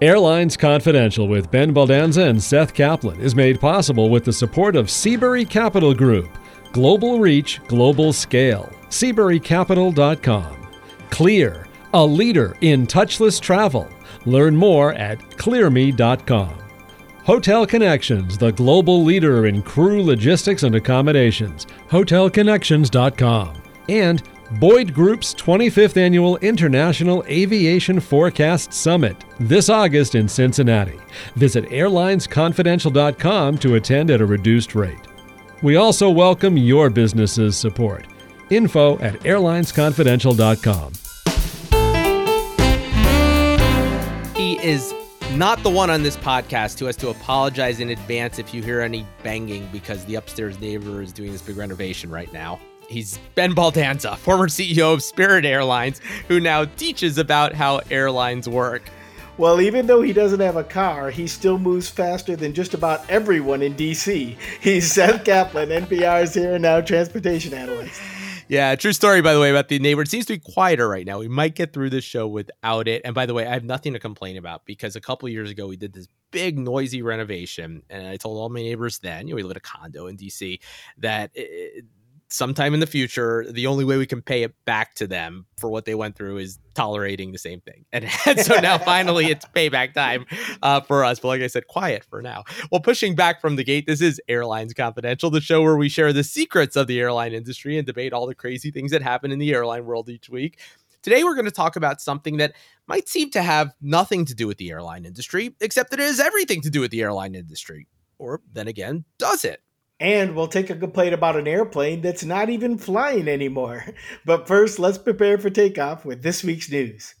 Airlines Confidential with Ben Baldanza and Seth Kaplan is made possible with the support of Seabury Capital Group. Global reach, global scale. SeaburyCapital.com. Clear, a leader in touchless travel. Learn more at clearme.com. Hotel Connections, the global leader in crew logistics and accommodations. HotelConnections.com. And Boyd Group's 25th Annual International Aviation Forecast Summit this August in Cincinnati. Visit airlinesconfidential.com to attend at a reduced rate. We also welcome your business's support. Info at airlinesconfidential.com. He is not the one on this podcast who has to apologize in advance if you hear any banging because the upstairs neighbor is doing this big renovation right now. He's Ben Baldanza, former CEO of Spirit Airlines, who now teaches about how airlines work. Well, even though he doesn't have a car, he still moves faster than just about everyone in DC. He's Seth Kaplan, NPR's here and now transportation analyst. Yeah, true story, by the way, about the neighbor. It seems to be quieter right now. We might get through this show without it. And by the way, I have nothing to complain about because a couple years ago, we did this big, noisy renovation. And I told all my neighbors then, you know, we live in a condo in DC, that it, sometime in the future, the only way we can pay it back to them for what they went through is tolerating the same thing. And, and so now finally it's payback time uh, for us. But like I said, quiet for now. Well, pushing back from the gate, this is Airlines Confidential, the show where we share the secrets of the airline industry and debate all the crazy things that happen in the airline world each week. Today, we're going to talk about something that might seem to have nothing to do with the airline industry, except that it has everything to do with the airline industry. Or then again, does it? And we'll take a complaint about an airplane that's not even flying anymore. But first, let's prepare for takeoff with this week's news.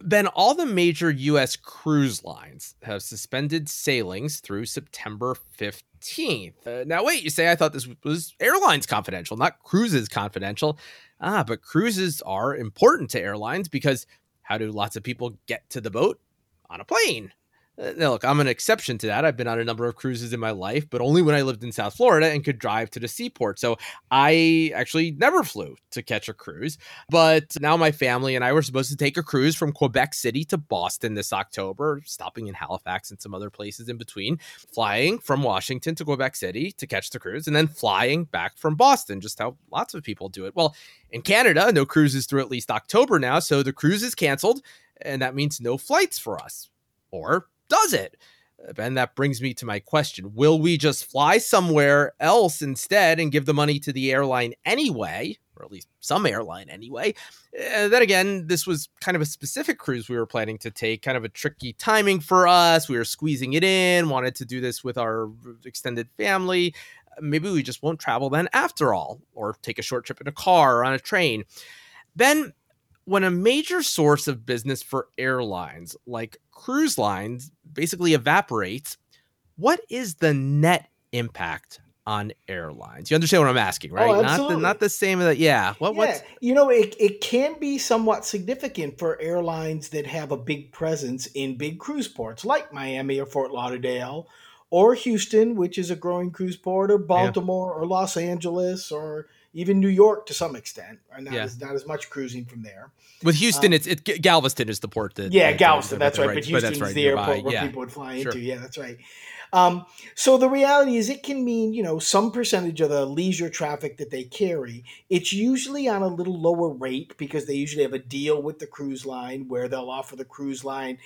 Ben, all the major U.S. cruise lines have suspended sailings through September 15th. Uh, now, wait, you say I thought this was airlines confidential, not cruises confidential. Ah, but cruises are important to airlines because how do lots of people get to the boat? On a plane. Now, look, I'm an exception to that. I've been on a number of cruises in my life, but only when I lived in South Florida and could drive to the seaport. So I actually never flew to catch a cruise. But now my family and I were supposed to take a cruise from Quebec City to Boston this October, stopping in Halifax and some other places in between, flying from Washington to Quebec City to catch the cruise, and then flying back from Boston, just how lots of people do it. Well, in Canada, no cruises through at least October now. So the cruise is canceled, and that means no flights for us. Or does it? And that brings me to my question Will we just fly somewhere else instead and give the money to the airline anyway? Or at least some airline anyway. Uh, then again, this was kind of a specific cruise we were planning to take, kind of a tricky timing for us. We were squeezing it in, wanted to do this with our extended family. Maybe we just won't travel then after all, or take a short trip in a car or on a train. Then when a major source of business for airlines like cruise lines basically evaporates, what is the net impact on airlines? You understand what I'm asking, right? Oh, not the not the same that yeah. What yeah. what's you know it, it can be somewhat significant for airlines that have a big presence in big cruise ports like Miami or Fort Lauderdale or Houston, which is a growing cruise port, or Baltimore yeah. or Los Angeles or even New York to some extent. Not yeah. as not as much cruising from there. With Houston, um, it's it, Galveston is the port that yeah Galveston. That's right, but Houston's right the nearby. airport where yeah. people would fly sure. into. Yeah, that's right. Um, so the reality is, it can mean you know some percentage of the leisure traffic that they carry. It's usually on a little lower rate because they usually have a deal with the cruise line where they'll offer the cruise line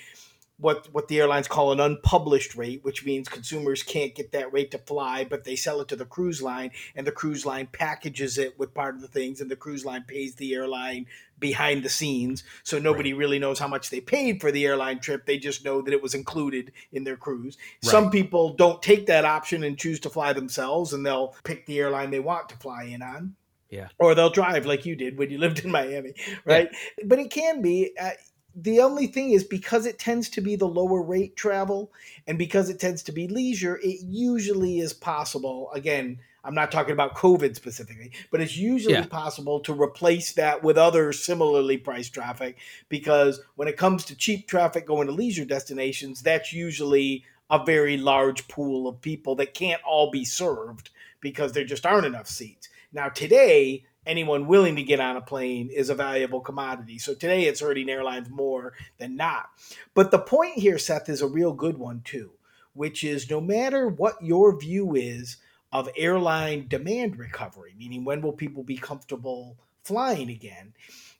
what what the airlines call an unpublished rate, which means consumers can't get that rate to fly, but they sell it to the cruise line, and the cruise line packages it with part of the things, and the cruise line pays the airline behind the scenes, so nobody right. really knows how much they paid for the airline trip. They just know that it was included in their cruise. Right. Some people don't take that option and choose to fly themselves, and they'll pick the airline they want to fly in on. Yeah. Or they'll drive like you did when you lived in Miami, right? Yeah. But it can be. Uh, the only thing is because it tends to be the lower rate travel and because it tends to be leisure, it usually is possible. Again, I'm not talking about COVID specifically, but it's usually yeah. possible to replace that with other similarly priced traffic because when it comes to cheap traffic going to leisure destinations, that's usually a very large pool of people that can't all be served because there just aren't enough seats. Now, today, anyone willing to get on a plane is a valuable commodity. So today it's hurting airlines more than not. But the point here, Seth, is a real good one too, which is no matter what your view is of airline demand recovery, meaning when will people be comfortable flying again,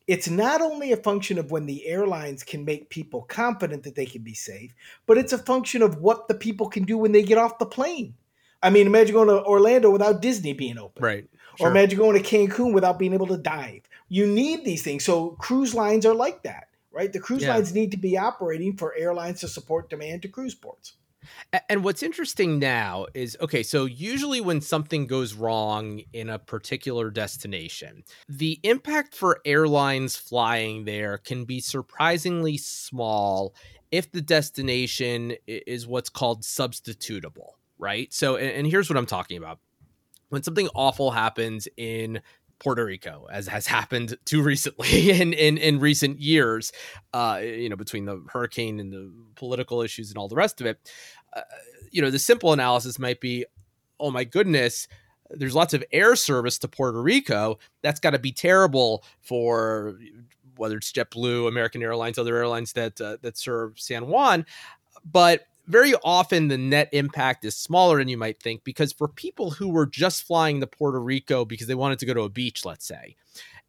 it's not only a function of when the airlines can make people confident that they can be safe, but it's a function of what the people can do when they get off the plane. I mean, imagine going to Orlando without Disney being open. Right. Sure. Or imagine going to Cancun without being able to dive. You need these things. So cruise lines are like that, right? The cruise yeah. lines need to be operating for airlines to support demand to cruise ports. And what's interesting now is okay, so usually when something goes wrong in a particular destination, the impact for airlines flying there can be surprisingly small if the destination is what's called substitutable, right? So, and here's what I'm talking about when something awful happens in Puerto Rico, as has happened too recently in in, in recent years, uh, you know, between the hurricane and the political issues and all the rest of it. Uh, you know, the simple analysis might be, oh my goodness, there's lots of air service to Puerto Rico. That's got to be terrible for whether it's JetBlue, American Airlines, other airlines that uh, that serve San Juan. But very often the net impact is smaller than you might think because for people who were just flying to Puerto Rico because they wanted to go to a beach, let's say,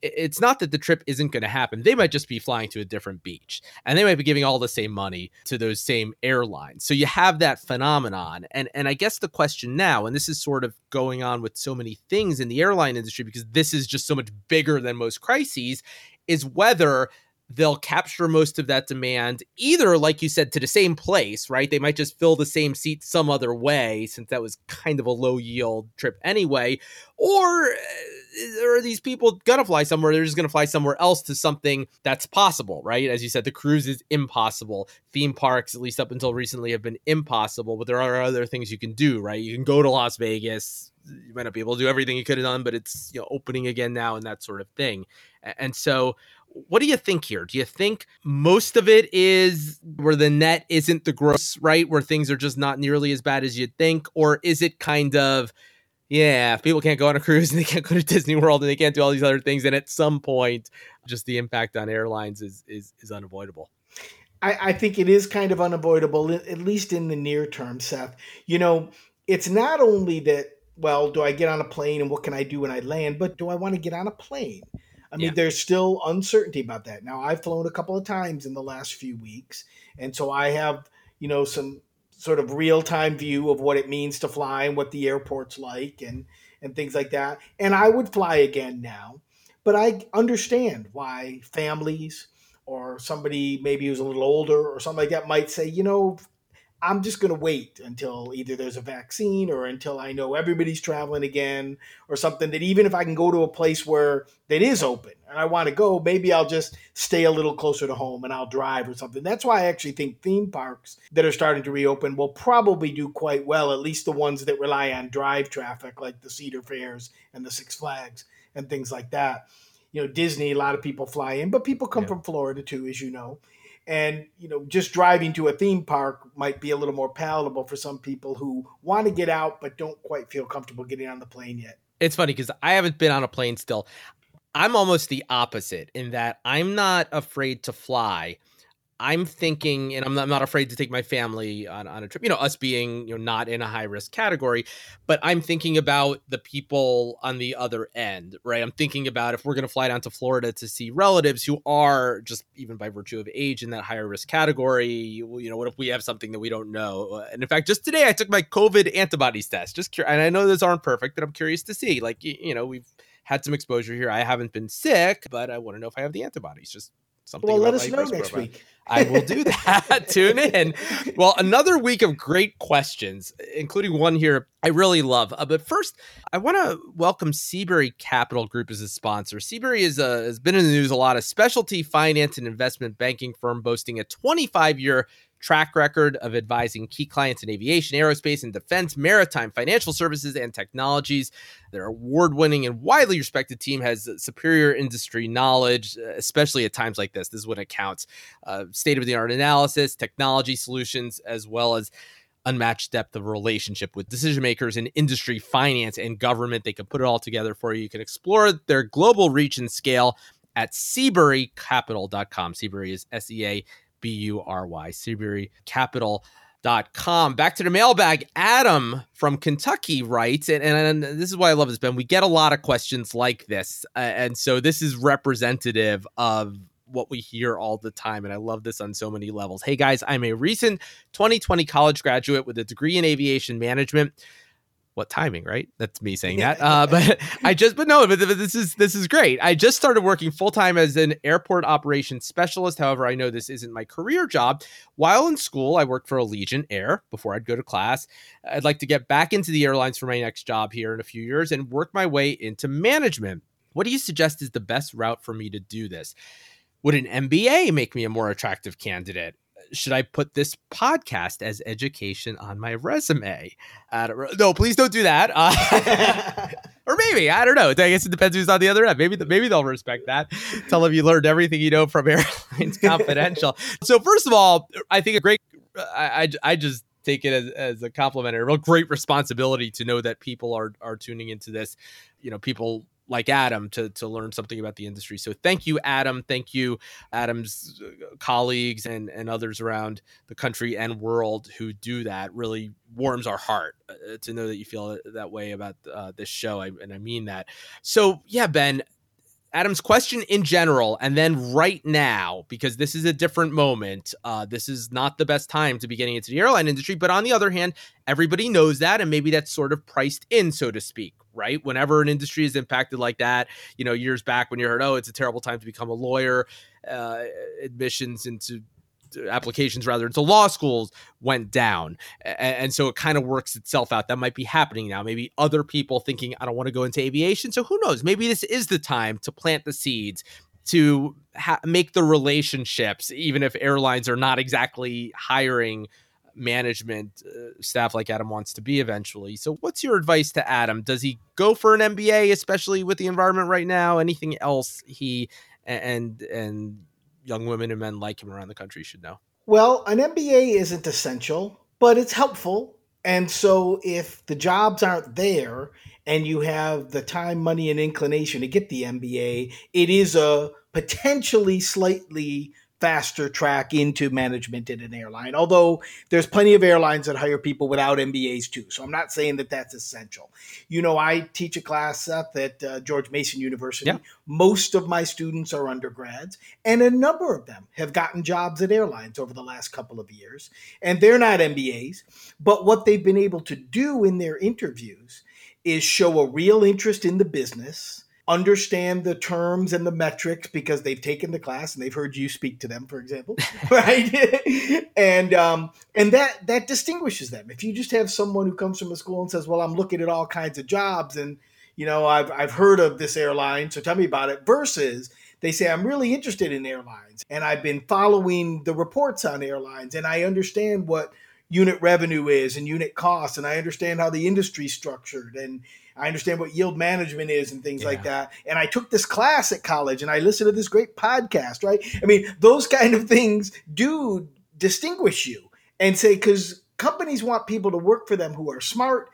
it's not that the trip isn't going to happen. They might just be flying to a different beach and they might be giving all the same money to those same airlines. So you have that phenomenon. And and I guess the question now, and this is sort of going on with so many things in the airline industry because this is just so much bigger than most crises, is whether they'll capture most of that demand either like you said to the same place right? They might just fill the same seat some other way since that was kind of a low yield trip anyway or uh, are these people gonna fly somewhere they're just gonna fly somewhere else to something that's possible right? As you said the cruise is impossible. Theme parks at least up until recently have been impossible but there are other things you can do right? You can go to las vegas you might not be able to do everything you could have done but it's you know opening again now and that sort of thing. And so what do you think here? Do you think most of it is where the net isn't the gross, right? Where things are just not nearly as bad as you'd think? Or is it kind of, yeah, if people can't go on a cruise and they can't go to Disney World and they can't do all these other things, and at some point, just the impact on airlines is is, is unavoidable? I, I think it is kind of unavoidable, at least in the near term, Seth. You know, it's not only that, well, do I get on a plane and what can I do when I land, but do I want to get on a plane? I mean, yeah. there's still uncertainty about that. Now, I've flown a couple of times in the last few weeks, and so I have, you know, some sort of real time view of what it means to fly and what the airport's like and and things like that. And I would fly again now, but I understand why families or somebody maybe who's a little older or something like that might say, you know, I'm just going to wait until either there's a vaccine or until I know everybody's traveling again or something that even if I can go to a place where that is open and I want to go, maybe I'll just stay a little closer to home and I'll drive or something. That's why I actually think theme parks that are starting to reopen will probably do quite well, at least the ones that rely on drive traffic like the Cedar Fairs and the Six Flags and things like that. You know, Disney, a lot of people fly in, but people come yeah. from Florida too, as you know and you know just driving to a theme park might be a little more palatable for some people who want to get out but don't quite feel comfortable getting on the plane yet. It's funny because i haven't been on a plane still. I'm almost the opposite in that i'm not afraid to fly I'm thinking, and I'm not, I'm not, afraid to take my family on, on a trip, you know, us being, you know, not in a high risk category, but I'm thinking about the people on the other end, right? I'm thinking about if we're going to fly down to Florida to see relatives who are just even by virtue of age in that higher risk category, you know, what if we have something that we don't know? And in fact, just today I took my COVID antibodies test, just, and I know those aren't perfect, but I'm curious to see, like, you know, we've had some exposure here. I haven't been sick, but I want to know if I have the antibodies. Just something. Well, let us know next profile. week. I will do that. Tune in. Well, another week of great questions, including one here I really love. Uh, but first, I want to welcome Seabury Capital Group as a sponsor. Seabury is a, has been in the news a lot, a specialty finance and investment banking firm boasting a 25 year track record of advising key clients in aviation, aerospace, and defense, maritime, financial services, and technologies. Their award winning and widely respected team has superior industry knowledge, especially at times like this. This is when it counts. Uh, State of the art analysis, technology solutions, as well as unmatched depth of relationship with decision makers in industry, finance, and government. They can put it all together for you. You can explore their global reach and scale at seaburycapital.com. Seabury is S E A B U R Y. SeaburyCapital.com. Back to the mailbag. Adam from Kentucky writes, and, and, this is why I love this, Ben. We get a lot of questions like this. Uh, and so this is representative of what we hear all the time. And I love this on so many levels. Hey guys, I'm a recent 2020 college graduate with a degree in aviation management. What timing, right? That's me saying that. Uh, but I just, but no, but this is this is great. I just started working full time as an airport operations specialist. However, I know this isn't my career job. While in school, I worked for Allegiant Air before I'd go to class. I'd like to get back into the airlines for my next job here in a few years and work my way into management. What do you suggest is the best route for me to do this? Would an MBA make me a more attractive candidate? Should I put this podcast as education on my resume? no, please don't do that. Uh, or maybe I don't know. I guess it depends who's on the other end. Maybe maybe they'll respect that. Tell them you learned everything you know from Airlines Confidential. so first of all, I think a great. I I, I just take it as, as a compliment, a real great responsibility to know that people are are tuning into this. You know, people like Adam to to learn something about the industry. So thank you, Adam. Thank you, Adam's uh, colleagues and and others around the country and world who do that. Really warms our heart uh, to know that you feel that way about uh, this show, I, and I mean that. So yeah, Ben. Adam's question in general, and then right now, because this is a different moment. Uh, this is not the best time to be getting into the airline industry. But on the other hand, everybody knows that, and maybe that's sort of priced in, so to speak, right? Whenever an industry is impacted like that, you know, years back when you heard, oh, it's a terrible time to become a lawyer, uh, admissions into applications rather into law schools went down and, and so it kind of works itself out that might be happening now maybe other people thinking i don't want to go into aviation so who knows maybe this is the time to plant the seeds to ha- make the relationships even if airlines are not exactly hiring management uh, staff like Adam wants to be eventually. So, what's your advice to Adam? Does he go for an MBA, especially with the environment right now? Anything else he and and young women and men like him around the country should know? Well, an MBA isn't essential, but it's helpful. And so, if the jobs aren't there and you have the time, money, and inclination to get the MBA, it is a potentially slightly faster track into management in an airline. Although there's plenty of airlines that hire people without MBAs too. So I'm not saying that that's essential. You know, I teach a class Seth, at uh, George Mason University. Yeah. Most of my students are undergrads, and a number of them have gotten jobs at airlines over the last couple of years. And they're not MBAs, but what they've been able to do in their interviews is show a real interest in the business understand the terms and the metrics because they've taken the class and they've heard you speak to them, for example, right? and um, and that that distinguishes them. If you just have someone who comes from a school and says, "Well, I'm looking at all kinds of jobs and you know I've I've heard of this airline, so tell me about it," versus they say, I'm really interested in airlines and I've been following the reports on airlines and I understand what unit revenue is and unit costs and I understand how the industry's structured and I understand what yield management is and things yeah. like that. And I took this class at college and I listened to this great podcast, right? I mean, those kind of things do distinguish you and say, because companies want people to work for them who are smart,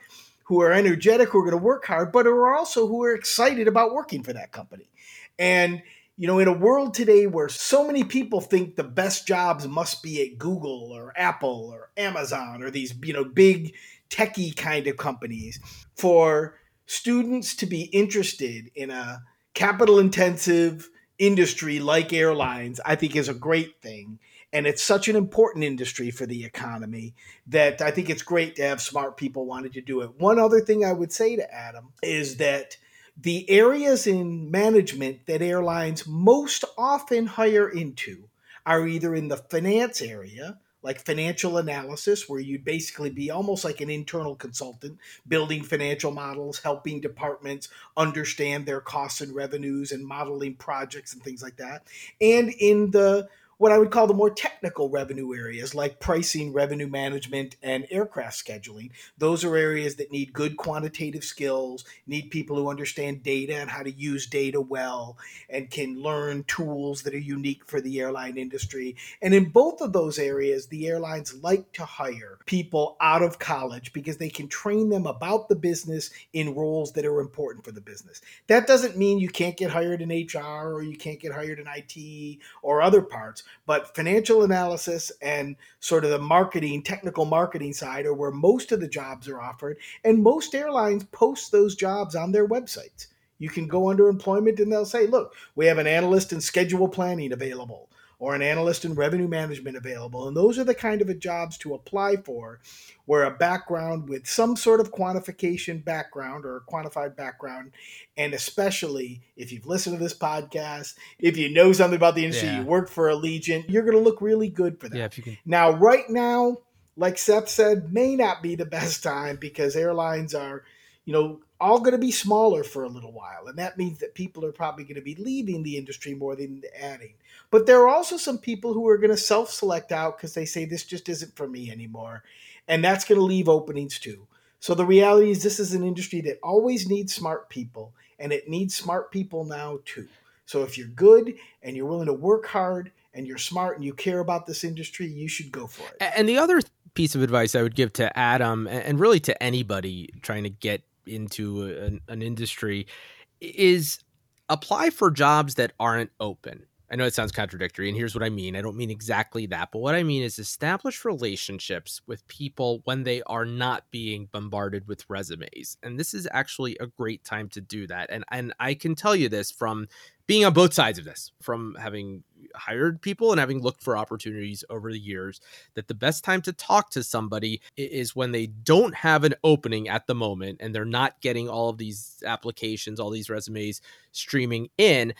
who are energetic, who are going to work hard, but who are also who are excited about working for that company. And you know, in a world today where so many people think the best jobs must be at Google or Apple or Amazon or these, you know, big techie kind of companies, for students to be interested in a capital intensive industry like airlines, I think is a great thing. And it's such an important industry for the economy that I think it's great to have smart people wanting to do it. One other thing I would say to Adam is that the areas in management that airlines most often hire into are either in the finance area, like financial analysis, where you'd basically be almost like an internal consultant, building financial models, helping departments understand their costs and revenues, and modeling projects and things like that. And in the what I would call the more technical revenue areas like pricing, revenue management, and aircraft scheduling. Those are areas that need good quantitative skills, need people who understand data and how to use data well, and can learn tools that are unique for the airline industry. And in both of those areas, the airlines like to hire people out of college because they can train them about the business in roles that are important for the business. That doesn't mean you can't get hired in HR or you can't get hired in IT or other parts but financial analysis and sort of the marketing, technical marketing side are where most of the jobs are offered. And most airlines post those jobs on their websites. You can go under employment and they'll say, look, we have an analyst in schedule planning available or an analyst in revenue management available. And those are the kind of jobs to apply for where a background with some sort of quantification background or a quantified background, and especially if you've listened to this podcast, if you know something about the industry, yeah. you work for Allegiant, you're going to look really good for that. Yeah, if you can. Now, right now, like Seth said, may not be the best time because airlines are, you know, all going to be smaller for a little while. And that means that people are probably going to be leaving the industry more than adding. But there are also some people who are going to self select out because they say, this just isn't for me anymore. And that's going to leave openings too. So the reality is, this is an industry that always needs smart people, and it needs smart people now too. So if you're good and you're willing to work hard and you're smart and you care about this industry, you should go for it. And the other piece of advice I would give to Adam and really to anybody trying to get into an, an industry is apply for jobs that aren't open. I know it sounds contradictory, and here's what I mean. I don't mean exactly that, but what I mean is establish relationships with people when they are not being bombarded with resumes. And this is actually a great time to do that. And and I can tell you this from being on both sides of this, from having hired people and having looked for opportunities over the years, that the best time to talk to somebody is when they don't have an opening at the moment and they're not getting all of these applications, all these resumes streaming in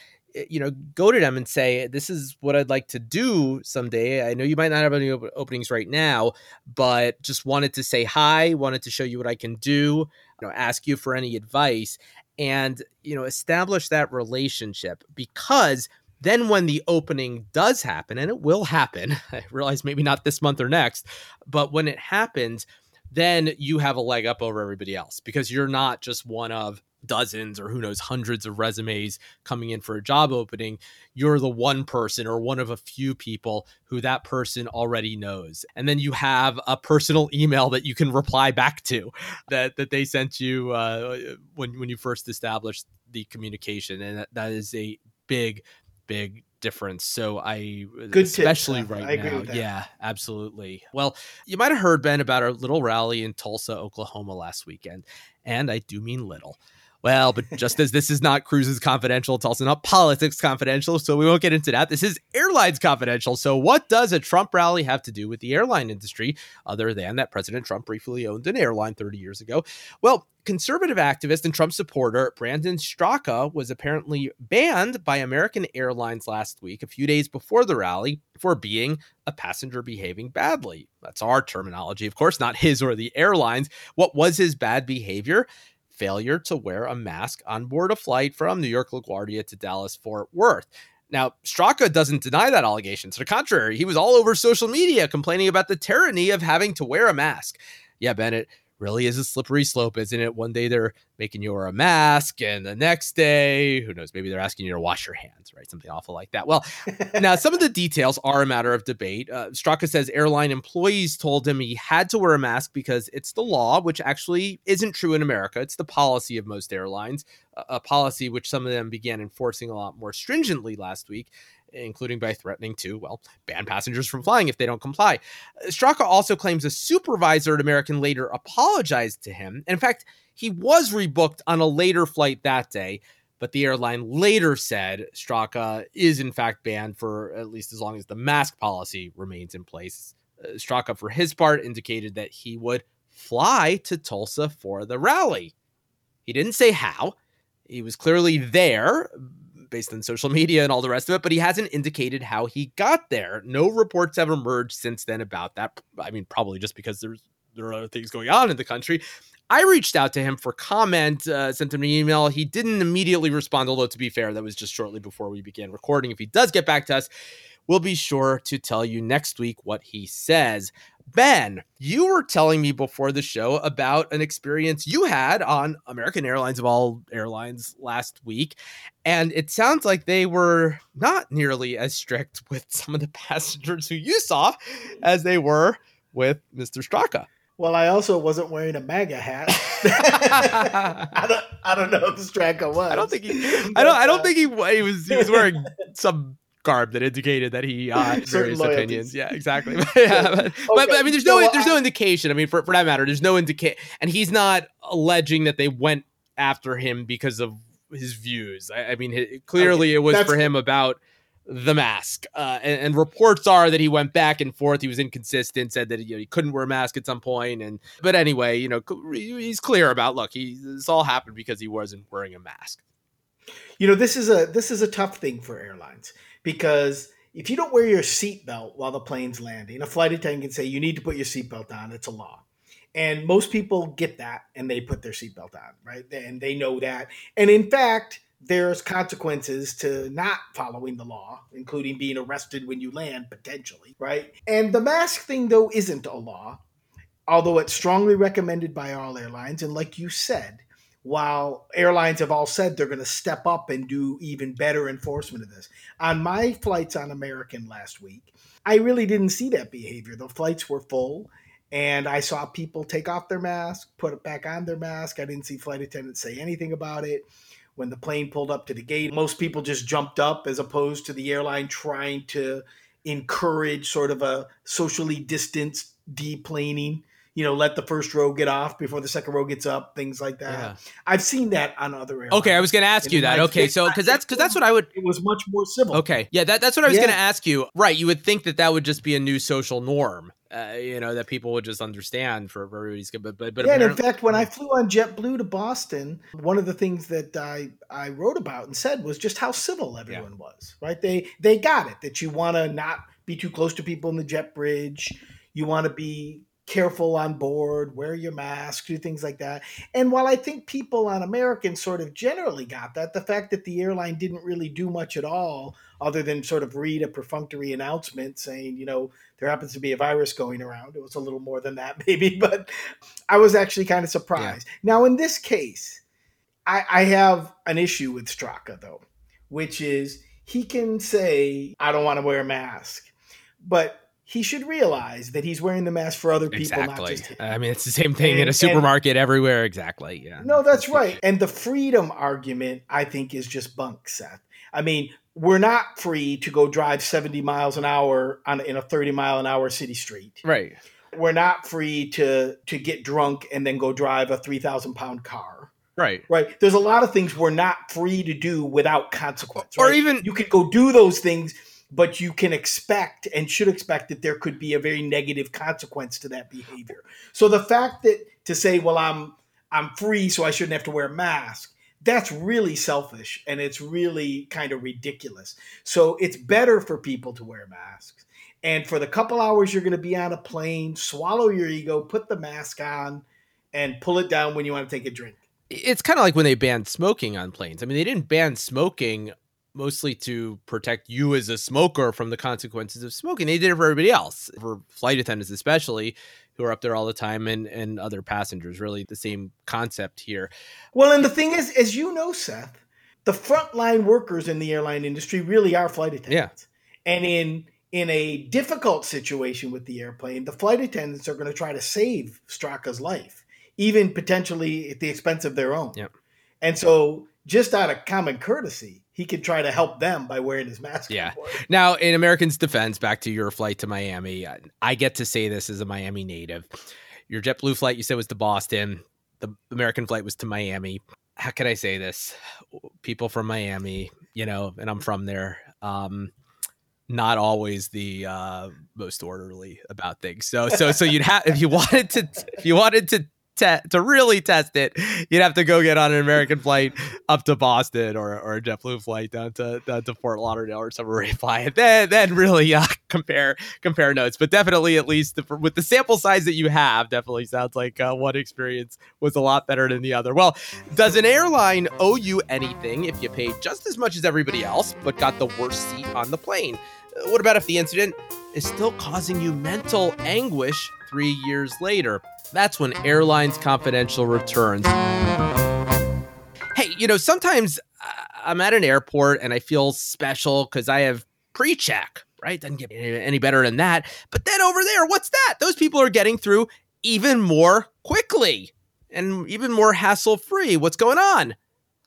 you know, go to them and say, "This is what I'd like to do someday." I know you might not have any op- openings right now, but just wanted to say hi, wanted to show you what I can do, you know, ask you for any advice, and you know, establish that relationship because then when the opening does happen, and it will happen, I realize maybe not this month or next, but when it happens, then you have a leg up over everybody else because you're not just one of dozens or who knows hundreds of resumes coming in for a job opening you're the one person or one of a few people who that person already knows and then you have a personal email that you can reply back to that that they sent you uh, when when you first established the communication and that, that is a big big difference. So I Good especially right now. Yeah, absolutely. Well, you might have heard Ben about our little rally in Tulsa, Oklahoma last weekend, and I do mean little. Well, but just as this is not Cruises Confidential, it's also not Politics Confidential, so we won't get into that. This is Airlines Confidential. So, what does a Trump rally have to do with the airline industry other than that President Trump briefly owned an airline 30 years ago? Well, conservative activist and Trump supporter Brandon Straka was apparently banned by American Airlines last week, a few days before the rally, for being a passenger behaving badly. That's our terminology, of course, not his or the airlines. What was his bad behavior? Failure to wear a mask on board a flight from New York LaGuardia to Dallas Fort Worth. Now, Straka doesn't deny that allegation. To the contrary, he was all over social media complaining about the tyranny of having to wear a mask. Yeah, Bennett, really is a slippery slope, isn't it? One day they're making you wear a mask, and the next day, who knows, maybe they're asking you to wash your hands, right? Something awful like that. Well, now some of the details are a matter of debate. Uh, Straka says airline employees told him he had to wear a mask because it's the law, which actually isn't true in America. It's the policy of most airlines, a, a policy which some of them began enforcing a lot more stringently last week including by threatening to, well, ban passengers from flying if they don't comply. Straka also claims a supervisor at American later apologized to him. In fact, he was rebooked on a later flight that day, but the airline later said Straka is in fact banned for at least as long as the mask policy remains in place. Uh, Straka, for his part, indicated that he would fly to Tulsa for the rally. He didn't say how. He was clearly there, based on social media and all the rest of it, but he hasn't indicated how he got there. No reports have emerged since then about that. I mean, probably just because there's there are other things going on in the country. I reached out to him for comment, uh, sent him an email. He didn't immediately respond, although to be fair, that was just shortly before we began recording. If he does get back to us, We'll be sure to tell you next week what he says. Ben, you were telling me before the show about an experience you had on American Airlines of all airlines last week. And it sounds like they were not nearly as strict with some of the passengers who you saw as they were with Mr. Straka. Well, I also wasn't wearing a MAGA hat. I don't. I don't know who Straka was. I don't think he. I don't. I don't think he. He was. He was wearing some garb that indicated that he uh, various loyalties. opinions. Yeah, exactly. yeah, but, okay. but, but, I mean, there's no. there's no indication. I mean, for for that matter, there's no indicate, and he's not alleging that they went after him because of his views. I, I mean, clearly okay. it was That's for him about the mask. Uh, and, and, reports are that he went back and forth. He was inconsistent. Said that you know, he couldn't wear a mask at some point. And but anyway, you know, he's clear about look. He this all happened because he wasn't wearing a mask. You know, this is a this is a tough thing for airlines because if you don't wear your seatbelt while the plane's landing, a flight attendant can say you need to put your seatbelt on. It's a law. And most people get that and they put their seatbelt on, right? And they know that. And in fact, there's consequences to not following the law, including being arrested when you land potentially, right? And the mask thing, though, isn't a law, although it's strongly recommended by all airlines. And like you said, while airlines have all said they're going to step up and do even better enforcement of this, on my flights on American last week, I really didn't see that behavior. The flights were full. And I saw people take off their mask, put it back on their mask. I didn't see flight attendants say anything about it when the plane pulled up to the gate. Most people just jumped up as opposed to the airline trying to encourage sort of a socially distanced deplaning. You know, let the first row get off before the second row gets up, things like that. Yeah. I've seen that on other airlines. Okay, I was going to ask you that. Okay, so because that's because that's what I would. It was much more civil. Okay, yeah, that, that's what I was yeah. going to ask you. Right, you would think that that would just be a new social norm uh, you know that people would just understand for everybody's good. But but, but yeah, and in fact, when I flew on JetBlue to Boston, one of the things that I I wrote about and said was just how civil everyone yeah. was. Right? They they got it that you want to not be too close to people in the jet bridge. You want to be careful on board, wear your mask, do things like that. And while I think people on American sort of generally got that, the fact that the airline didn't really do much at all other than sort of read a perfunctory announcement saying, you know, there happens to be a virus going around. It was a little more than that, maybe, but I was actually kind of surprised. Yeah. Now, in this case, I, I have an issue with Straka, though, which is he can say, I don't want to wear a mask, but he should realize that he's wearing the mask for other people, exactly. I mean, it's the same thing and, in a supermarket everywhere. Exactly. Yeah. No, that's right. And the freedom argument, I think, is just bunk, Seth. I mean, we're not free to go drive 70 miles an hour on in a 30 mile an hour city street. Right. We're not free to to get drunk and then go drive a 3,000 pound car. Right. Right. There's a lot of things we're not free to do without consequence. Or even you could go do those things but you can expect and should expect that there could be a very negative consequence to that behavior. So the fact that to say, well, I'm I'm free, so I shouldn't have to wear a mask, that's really selfish and it's really kind of ridiculous. So it's better for people to wear masks. And for the couple hours you're going to be on a plane, swallow your ego, put the mask on, and pull it down when you want to take a drink. It's kind of like when they banned smoking on planes. I mean, they didn't ban smoking mostly to protect you as a smoker from the consequences of smoking. They did it for everybody else, for flight attendants especially, who are up there all the time, and and other passengers. Really, the same concept here. Well, and the thing is, as you know, Seth, the frontline workers in the airline industry really are flight attendants, yeah. and in in a difficult situation with the airplane, the flight attendants are going to try to save Straka's life, even potentially at the expense of their own. Yep. And so, just out of common courtesy, he could try to help them by wearing his mask. Yeah. Now, in American's defense, back to your flight to Miami, I get to say this as a Miami native. Your JetBlue flight, you said, was to Boston. The American flight was to Miami. How can I say this? People from Miami, you know, and I'm from there. Um, not always the uh, most orderly about things. So, so, so you'd have if you wanted to, if you wanted to te- to really test it, you'd have to go get on an American flight up to Boston or, or a JetBlue flight down to down to Fort Lauderdale or somewhere you fly it. Then then really uh, compare compare notes. But definitely, at least the, with the sample size that you have, definitely sounds like uh, one experience was a lot better than the other. Well, does an airline owe you anything if you paid just as much as everybody else but got the worst seat on the plane? What about if the incident is still causing you mental anguish three years later? That's when Airlines Confidential returns. Hey, you know, sometimes I'm at an airport and I feel special because I have pre check, right? Doesn't get any better than that. But then over there, what's that? Those people are getting through even more quickly and even more hassle free. What's going on?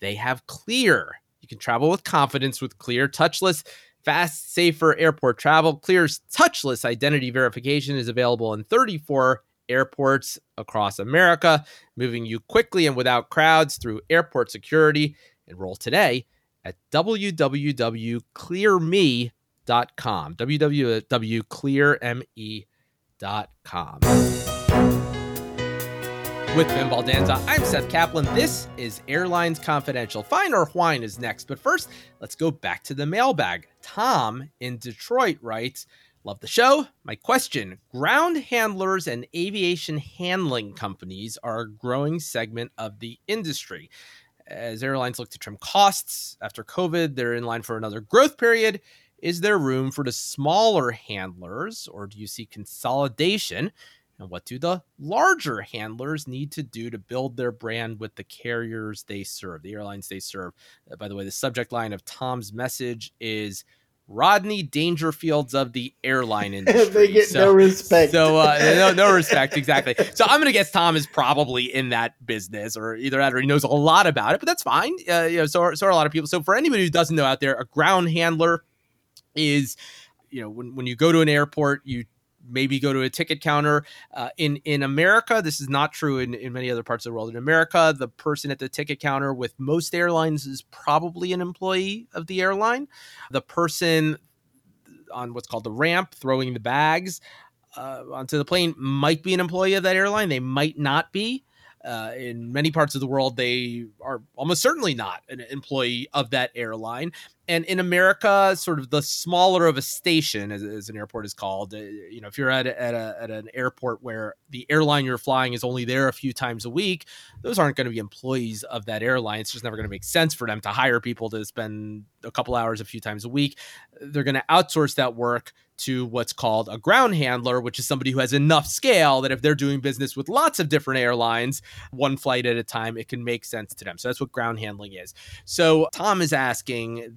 They have Clear. You can travel with confidence with Clear touchless. Fast, safer airport travel. Clear's touchless identity verification is available in 34 airports across America, moving you quickly and without crowds through airport security. Enroll today at www.clearme.com. www.clearme.com. With Ben Baldanza, I'm Seth Kaplan. This is Airlines Confidential. Fine or Whine is next, but first, let's go back to the mailbag. Tom in Detroit writes, Love the show. My question Ground handlers and aviation handling companies are a growing segment of the industry. As airlines look to trim costs after COVID, they're in line for another growth period. Is there room for the smaller handlers, or do you see consolidation? And what do the larger handlers need to do to build their brand with the carriers they serve, the airlines they serve? Uh, by the way, the subject line of Tom's message is Rodney Dangerfields of the airline industry. they get so, no respect. So uh, no, no respect, exactly. So I'm gonna guess Tom is probably in that business, or either that, or he knows a lot about it. But that's fine. Uh, you know, so so are a lot of people. So for anybody who doesn't know out there, a ground handler is, you know, when when you go to an airport, you maybe go to a ticket counter. Uh, in in America, this is not true in, in many other parts of the world. In America, the person at the ticket counter with most airlines is probably an employee of the airline. The person on what's called the ramp throwing the bags uh, onto the plane might be an employee of that airline. They might not be. Uh, in many parts of the world, they are almost certainly not an employee of that airline. And in America, sort of the smaller of a station, as, as an airport is called, uh, you know, if you're at, at, a, at an airport where the airline you're flying is only there a few times a week, those aren't going to be employees of that airline. It's just never going to make sense for them to hire people to spend a couple hours a few times a week. They're going to outsource that work to what's called a ground handler, which is somebody who has enough scale that if they're doing business with lots of different airlines, one flight at a time, it can make sense to them. So that's what ground handling is. So Tom is asking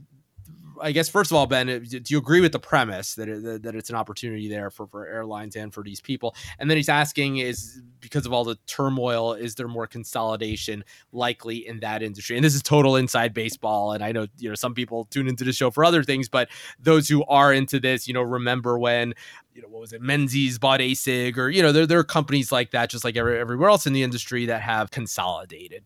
I guess first of all, Ben, do you agree with the premise that it, that it's an opportunity there for for airlines and for these people? And then he's asking, is because of all the turmoil, is there more consolidation likely in that industry? And this is total inside baseball, and I know you know some people tune into the show for other things, but those who are into this, you know, remember when you know what was it menzies bought asig or you know there, there are companies like that just like every, everywhere else in the industry that have consolidated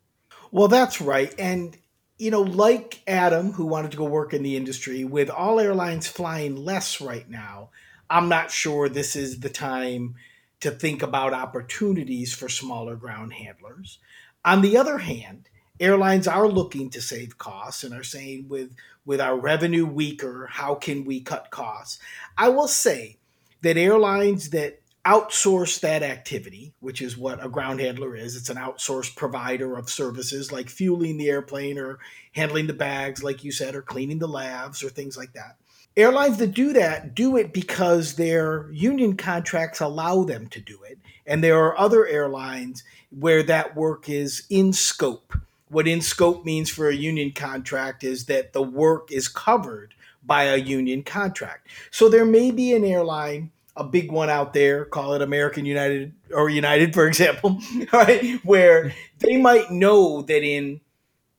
well that's right and you know, like Adam, who wanted to go work in the industry, with all airlines flying less right now, I'm not sure this is the time to think about opportunities for smaller ground handlers. On the other hand, airlines are looking to save costs and are saying with with our revenue weaker, how can we cut costs? I will say that airlines that outsource that activity, which is what a ground handler is. It's an outsourced provider of services like fueling the airplane or handling the bags, like you said, or cleaning the lavs or things like that. Airlines that do that do it because their union contracts allow them to do it. And there are other airlines where that work is in scope. What in scope means for a union contract is that the work is covered by a union contract. So there may be an airline a big one out there, call it American United or United, for example, right? Where they might know that in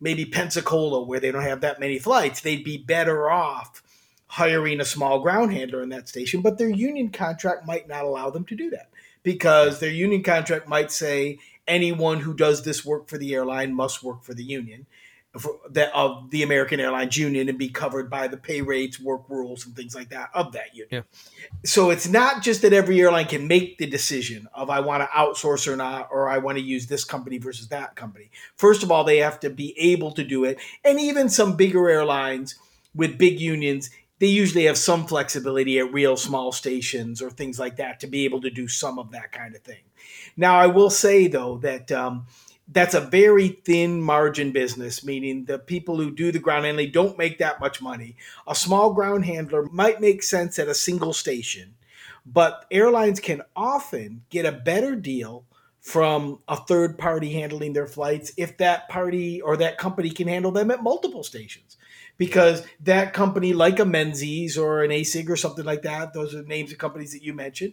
maybe Pensacola, where they don't have that many flights, they'd be better off hiring a small ground handler in that station. But their union contract might not allow them to do that because their union contract might say anyone who does this work for the airline must work for the union that of the American Airlines Union and be covered by the pay rates, work rules, and things like that of that union. Yeah. So it's not just that every airline can make the decision of I want to outsource or not, or I want to use this company versus that company. First of all, they have to be able to do it, and even some bigger airlines with big unions. They usually have some flexibility at real small stations or things like that to be able to do some of that kind of thing. Now, I will say though that um, that's a very thin margin business, meaning the people who do the ground handling don't make that much money. A small ground handler might make sense at a single station, but airlines can often get a better deal from a third party handling their flights if that party or that company can handle them at multiple stations. Because that company, like a Menzies or an ASIG or something like that, those are names of companies that you mentioned,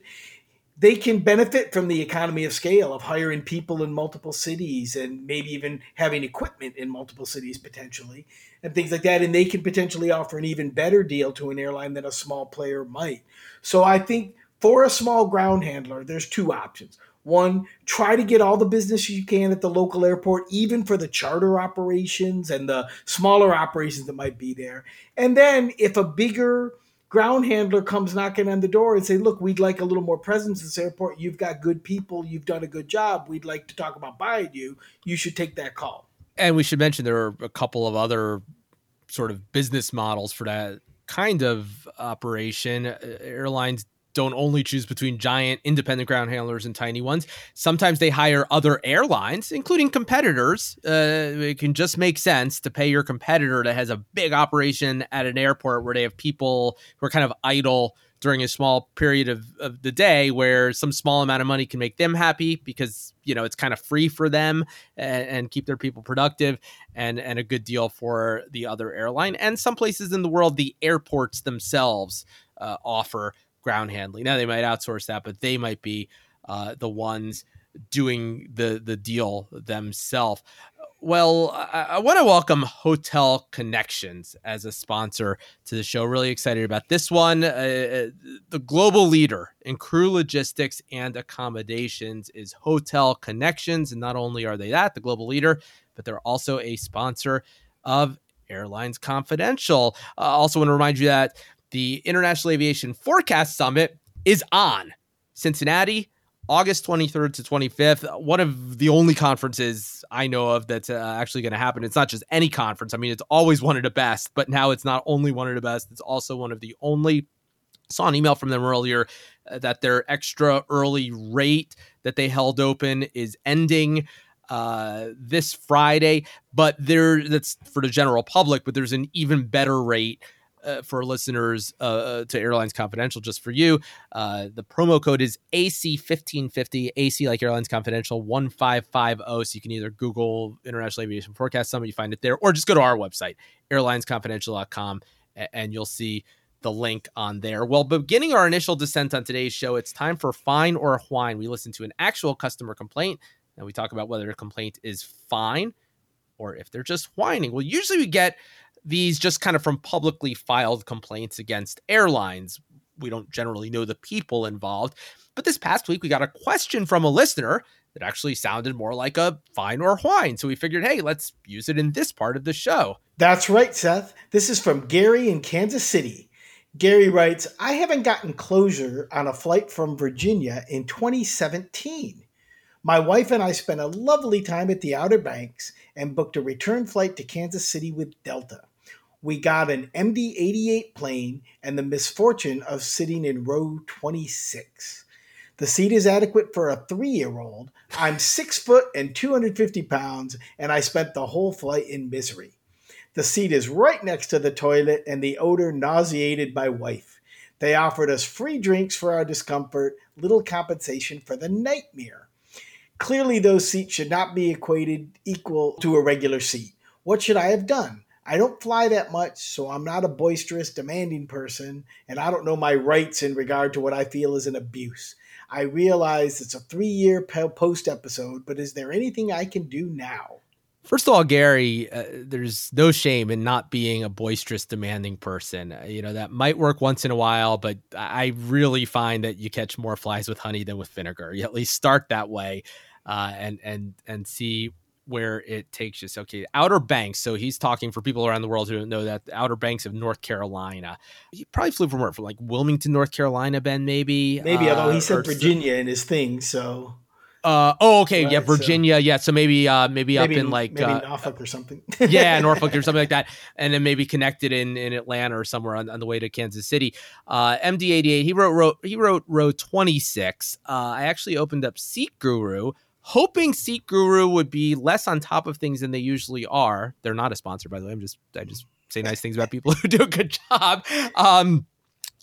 they can benefit from the economy of scale of hiring people in multiple cities and maybe even having equipment in multiple cities potentially and things like that. And they can potentially offer an even better deal to an airline than a small player might. So i think for a small ground handler there's two options. One try to get all the business you can at the local airport even for the charter operations and the smaller operations that might be there. And then if a bigger ground handler comes knocking on the door and say, "Look, we'd like a little more presence in this airport. You've got good people. You've done a good job. We'd like to talk about buying you." You should take that call. And we should mention there are a couple of other sort of business models for that kind of operation. Uh, airlines don't only choose between giant independent ground handlers and tiny ones. Sometimes they hire other airlines, including competitors. Uh, it can just make sense to pay your competitor that has a big operation at an airport where they have people who are kind of idle during a small period of, of the day where some small amount of money can make them happy because you know it's kind of free for them and, and, keep their people productive and and a good deal for the other airline and some places in the world the airports themselves uh, offer ground handling. Now they might outsource that, but they might be uh, the ones doing the the deal themselves. Well, I, I want to welcome Hotel Connections as a sponsor to the show. Really excited about this one. Uh, uh, the global leader in crew logistics and accommodations is Hotel Connections. And not only are they that, the global leader, but they're also a sponsor of Airlines Confidential. Uh, also want to remind you that the International Aviation Forecast Summit is on Cincinnati, August 23rd to 25th. One of the only conferences I know of that's uh, actually going to happen. It's not just any conference. I mean, it's always one of the best, but now it's not only one of the best, it's also one of the only. Saw an email from them earlier uh, that their extra early rate that they held open is ending uh, this Friday, but there that's for the general public, but there's an even better rate uh, for listeners uh, uh, to Airlines Confidential, just for you. Uh, the promo code is AC1550, AC like Airlines Confidential 1550. So you can either Google International Aviation Forecast Summit, you find it there, or just go to our website, airlinesconfidential.com, and you'll see the link on there. Well, beginning our initial descent on today's show, it's time for Fine or Whine. We listen to an actual customer complaint, and we talk about whether a complaint is fine or if they're just whining. Well, usually we get these just kind of from publicly filed complaints against airlines. We don't generally know the people involved. But this past week, we got a question from a listener that actually sounded more like a fine or whine. So we figured, hey, let's use it in this part of the show. That's right, Seth. This is from Gary in Kansas City. Gary writes, I haven't gotten closure on a flight from Virginia in 2017. My wife and I spent a lovely time at the Outer Banks and booked a return flight to Kansas City with Delta we got an MD 88 plane and the misfortune of sitting in row 26. The seat is adequate for a three year old. I'm six foot and 250 pounds, and I spent the whole flight in misery. The seat is right next to the toilet, and the odor nauseated my wife. They offered us free drinks for our discomfort, little compensation for the nightmare. Clearly, those seats should not be equated equal to a regular seat. What should I have done? I don't fly that much, so I'm not a boisterous, demanding person, and I don't know my rights in regard to what I feel is an abuse. I realize it's a three year post episode, but is there anything I can do now? First of all, Gary, uh, there's no shame in not being a boisterous, demanding person. Uh, you know, that might work once in a while, but I really find that you catch more flies with honey than with vinegar. You at least start that way uh, and, and, and see where it takes you. So, okay, Outer Banks. So he's talking for people around the world who don't know that the Outer Banks of North Carolina. He probably flew from where? From like Wilmington, North Carolina, Ben, maybe. Maybe, uh, although he said Virginia in his thing, so. Uh, oh, okay, right, yeah, Virginia, so, yeah. So maybe, uh, maybe, maybe up in like maybe uh, Norfolk or something. yeah, Norfolk or something like that, and then maybe connected in in Atlanta or somewhere on, on the way to Kansas City. Uh, MD88, he wrote, wrote he wrote row 26. Uh, I actually opened up Seat Guru hoping Seat Guru would be less on top of things than they usually are. They're not a sponsor, by the way. I'm just I just say nice things about people who do a good job. Um,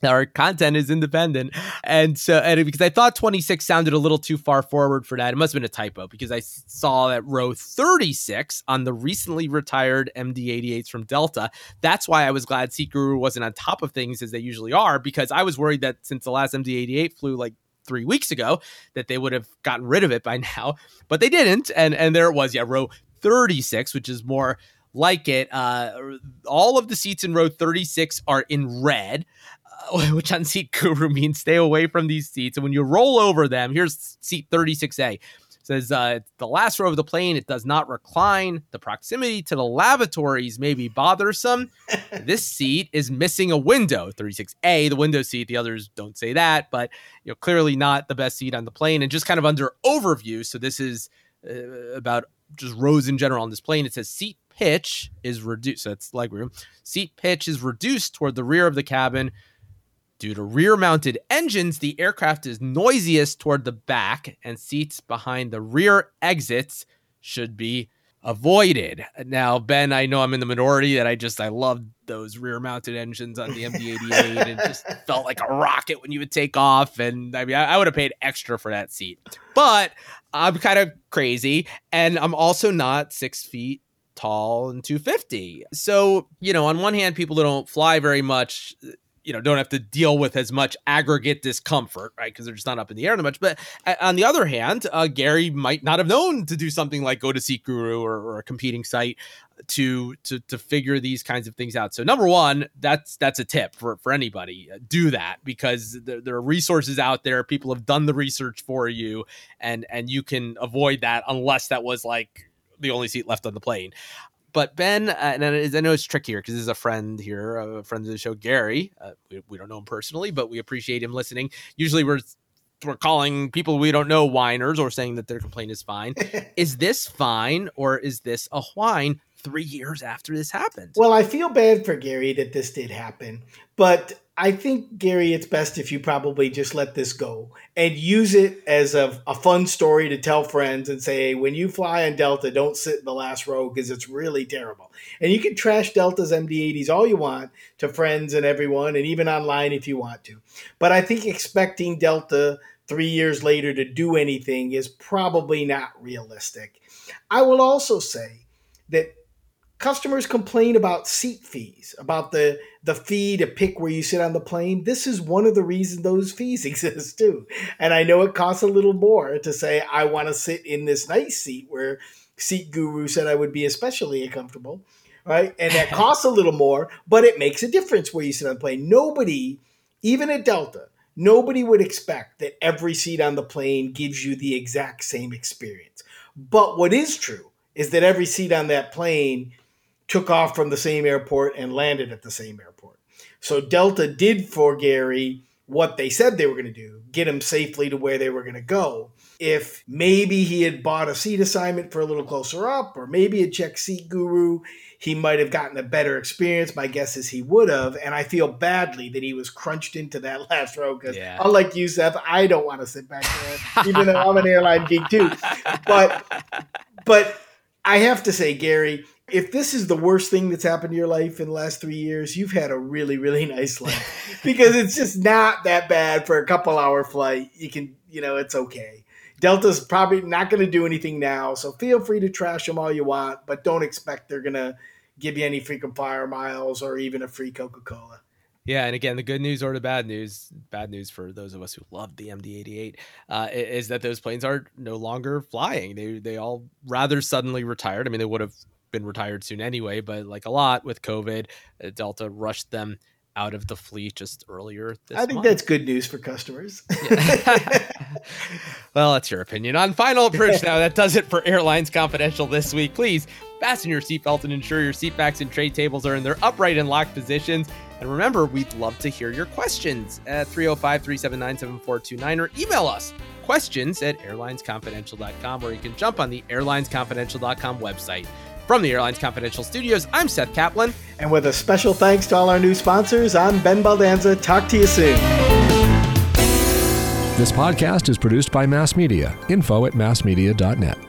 our content is independent and so and because i thought 26 sounded a little too far forward for that it must have been a typo because i saw that row 36 on the recently retired md88s from delta that's why i was glad seat guru wasn't on top of things as they usually are because i was worried that since the last md88 flew like three weeks ago that they would have gotten rid of it by now but they didn't and and there it was yeah row 36 which is more like it. Uh, all of the seats in row 36 are in red. which on Seat Guru means stay away from these seats. And when you roll over them, here's seat 36A. Says uh, the last row of the plane, it does not recline. The proximity to the lavatories may be bothersome. this seat is missing a window. 36A, the window seat. The others don't say that, but you know clearly not the best seat on the plane. And just kind of under overview. So this is uh, about just rows in general on this plane. It says seat pitch is reduced. So it's legroom. Seat pitch is reduced toward the rear of the cabin Due to rear mounted engines, the aircraft is noisiest toward the back, and seats behind the rear exits should be avoided. Now, Ben, I know I'm in the minority that I just I love those rear mounted engines on the MD88. it just felt like a rocket when you would take off, and I mean I, I would have paid extra for that seat. But I'm kind of crazy, and I'm also not six feet tall and 250. So, you know, on one hand, people who don't fly very much, you know don't have to deal with as much aggregate discomfort right? Because they're just not up in the air that much. But on the other hand uh, gary might not have known to do something like go to seat guru or, or, a competing site to to to figure these kinds of things out. So number one that's that's a tip for for anybody. Do that because there, there are resources out there. People have done the research for you and and you can avoid that unless that was like the only seat left on the plane. But Ben, uh, and I know it's trickier because this is a friend here, a friend of the show, Gary. Uh, we, we don't know him personally, but we appreciate him listening. Usually we're we're calling people we don't know whiners or saying that their complaint is fine. is this fine or is this a whine three years after this happened? Well, I feel bad for Gary that this did happen, but I think, Gary, it's best if you probably just let this go and use it as a, a fun story to tell friends and say, when you fly on Delta, don't sit in the last row because it's really terrible. And you can trash Delta's MD80s all you want to friends and everyone, and even online if you want to. But I think expecting Delta three years later to do anything is probably not realistic. I will also say that customers complain about seat fees, about the the fee to pick where you sit on the plane. This is one of the reasons those fees exist too. And I know it costs a little more to say I want to sit in this nice seat where Seat Guru said I would be especially comfortable, right? And that costs a little more, but it makes a difference where you sit on the plane. Nobody, even at Delta, nobody would expect that every seat on the plane gives you the exact same experience. But what is true is that every seat on that plane took off from the same airport and landed at the same airport. So Delta did for Gary what they said they were going to do get him safely to where they were going to go. If maybe he had bought a seat assignment for a little closer up, or maybe a check seat guru, he might have gotten a better experience. My guess is he would have. And I feel badly that he was crunched into that last row because, yeah. unlike you, Seth, I don't want to sit back there, even though I'm an airline geek too. But, but I have to say, Gary, if this is the worst thing that's happened to your life in the last three years, you've had a really, really nice life because it's just not that bad for a couple hour flight. You can, you know, it's okay. Delta's probably not going to do anything now, so feel free to trash them all you want, but don't expect they're going to give you any frequent flyer miles or even a free Coca Cola. Yeah, and again, the good news or the bad news, bad news for those of us who love the MD-88, uh, is that those planes are no longer flying. They they all rather suddenly retired. I mean, they would have been retired soon anyway, but like a lot with COVID, uh, Delta rushed them out of the fleet just earlier I think month. that's good news for customers. well, that's your opinion. On final approach now, that does it for Airlines Confidential this week. Please fasten your seatbelt and ensure your seatbacks and tray tables are in their upright and locked positions. And remember, we'd love to hear your questions at 305 379 7429 or email us questions at airlinesconfidential.com or you can jump on the airlinesconfidential.com website. From the Airlines Confidential Studios, I'm Seth Kaplan. And with a special thanks to all our new sponsors, I'm Ben Baldanza. Talk to you soon. This podcast is produced by Mass Media. Info at massmedia.net.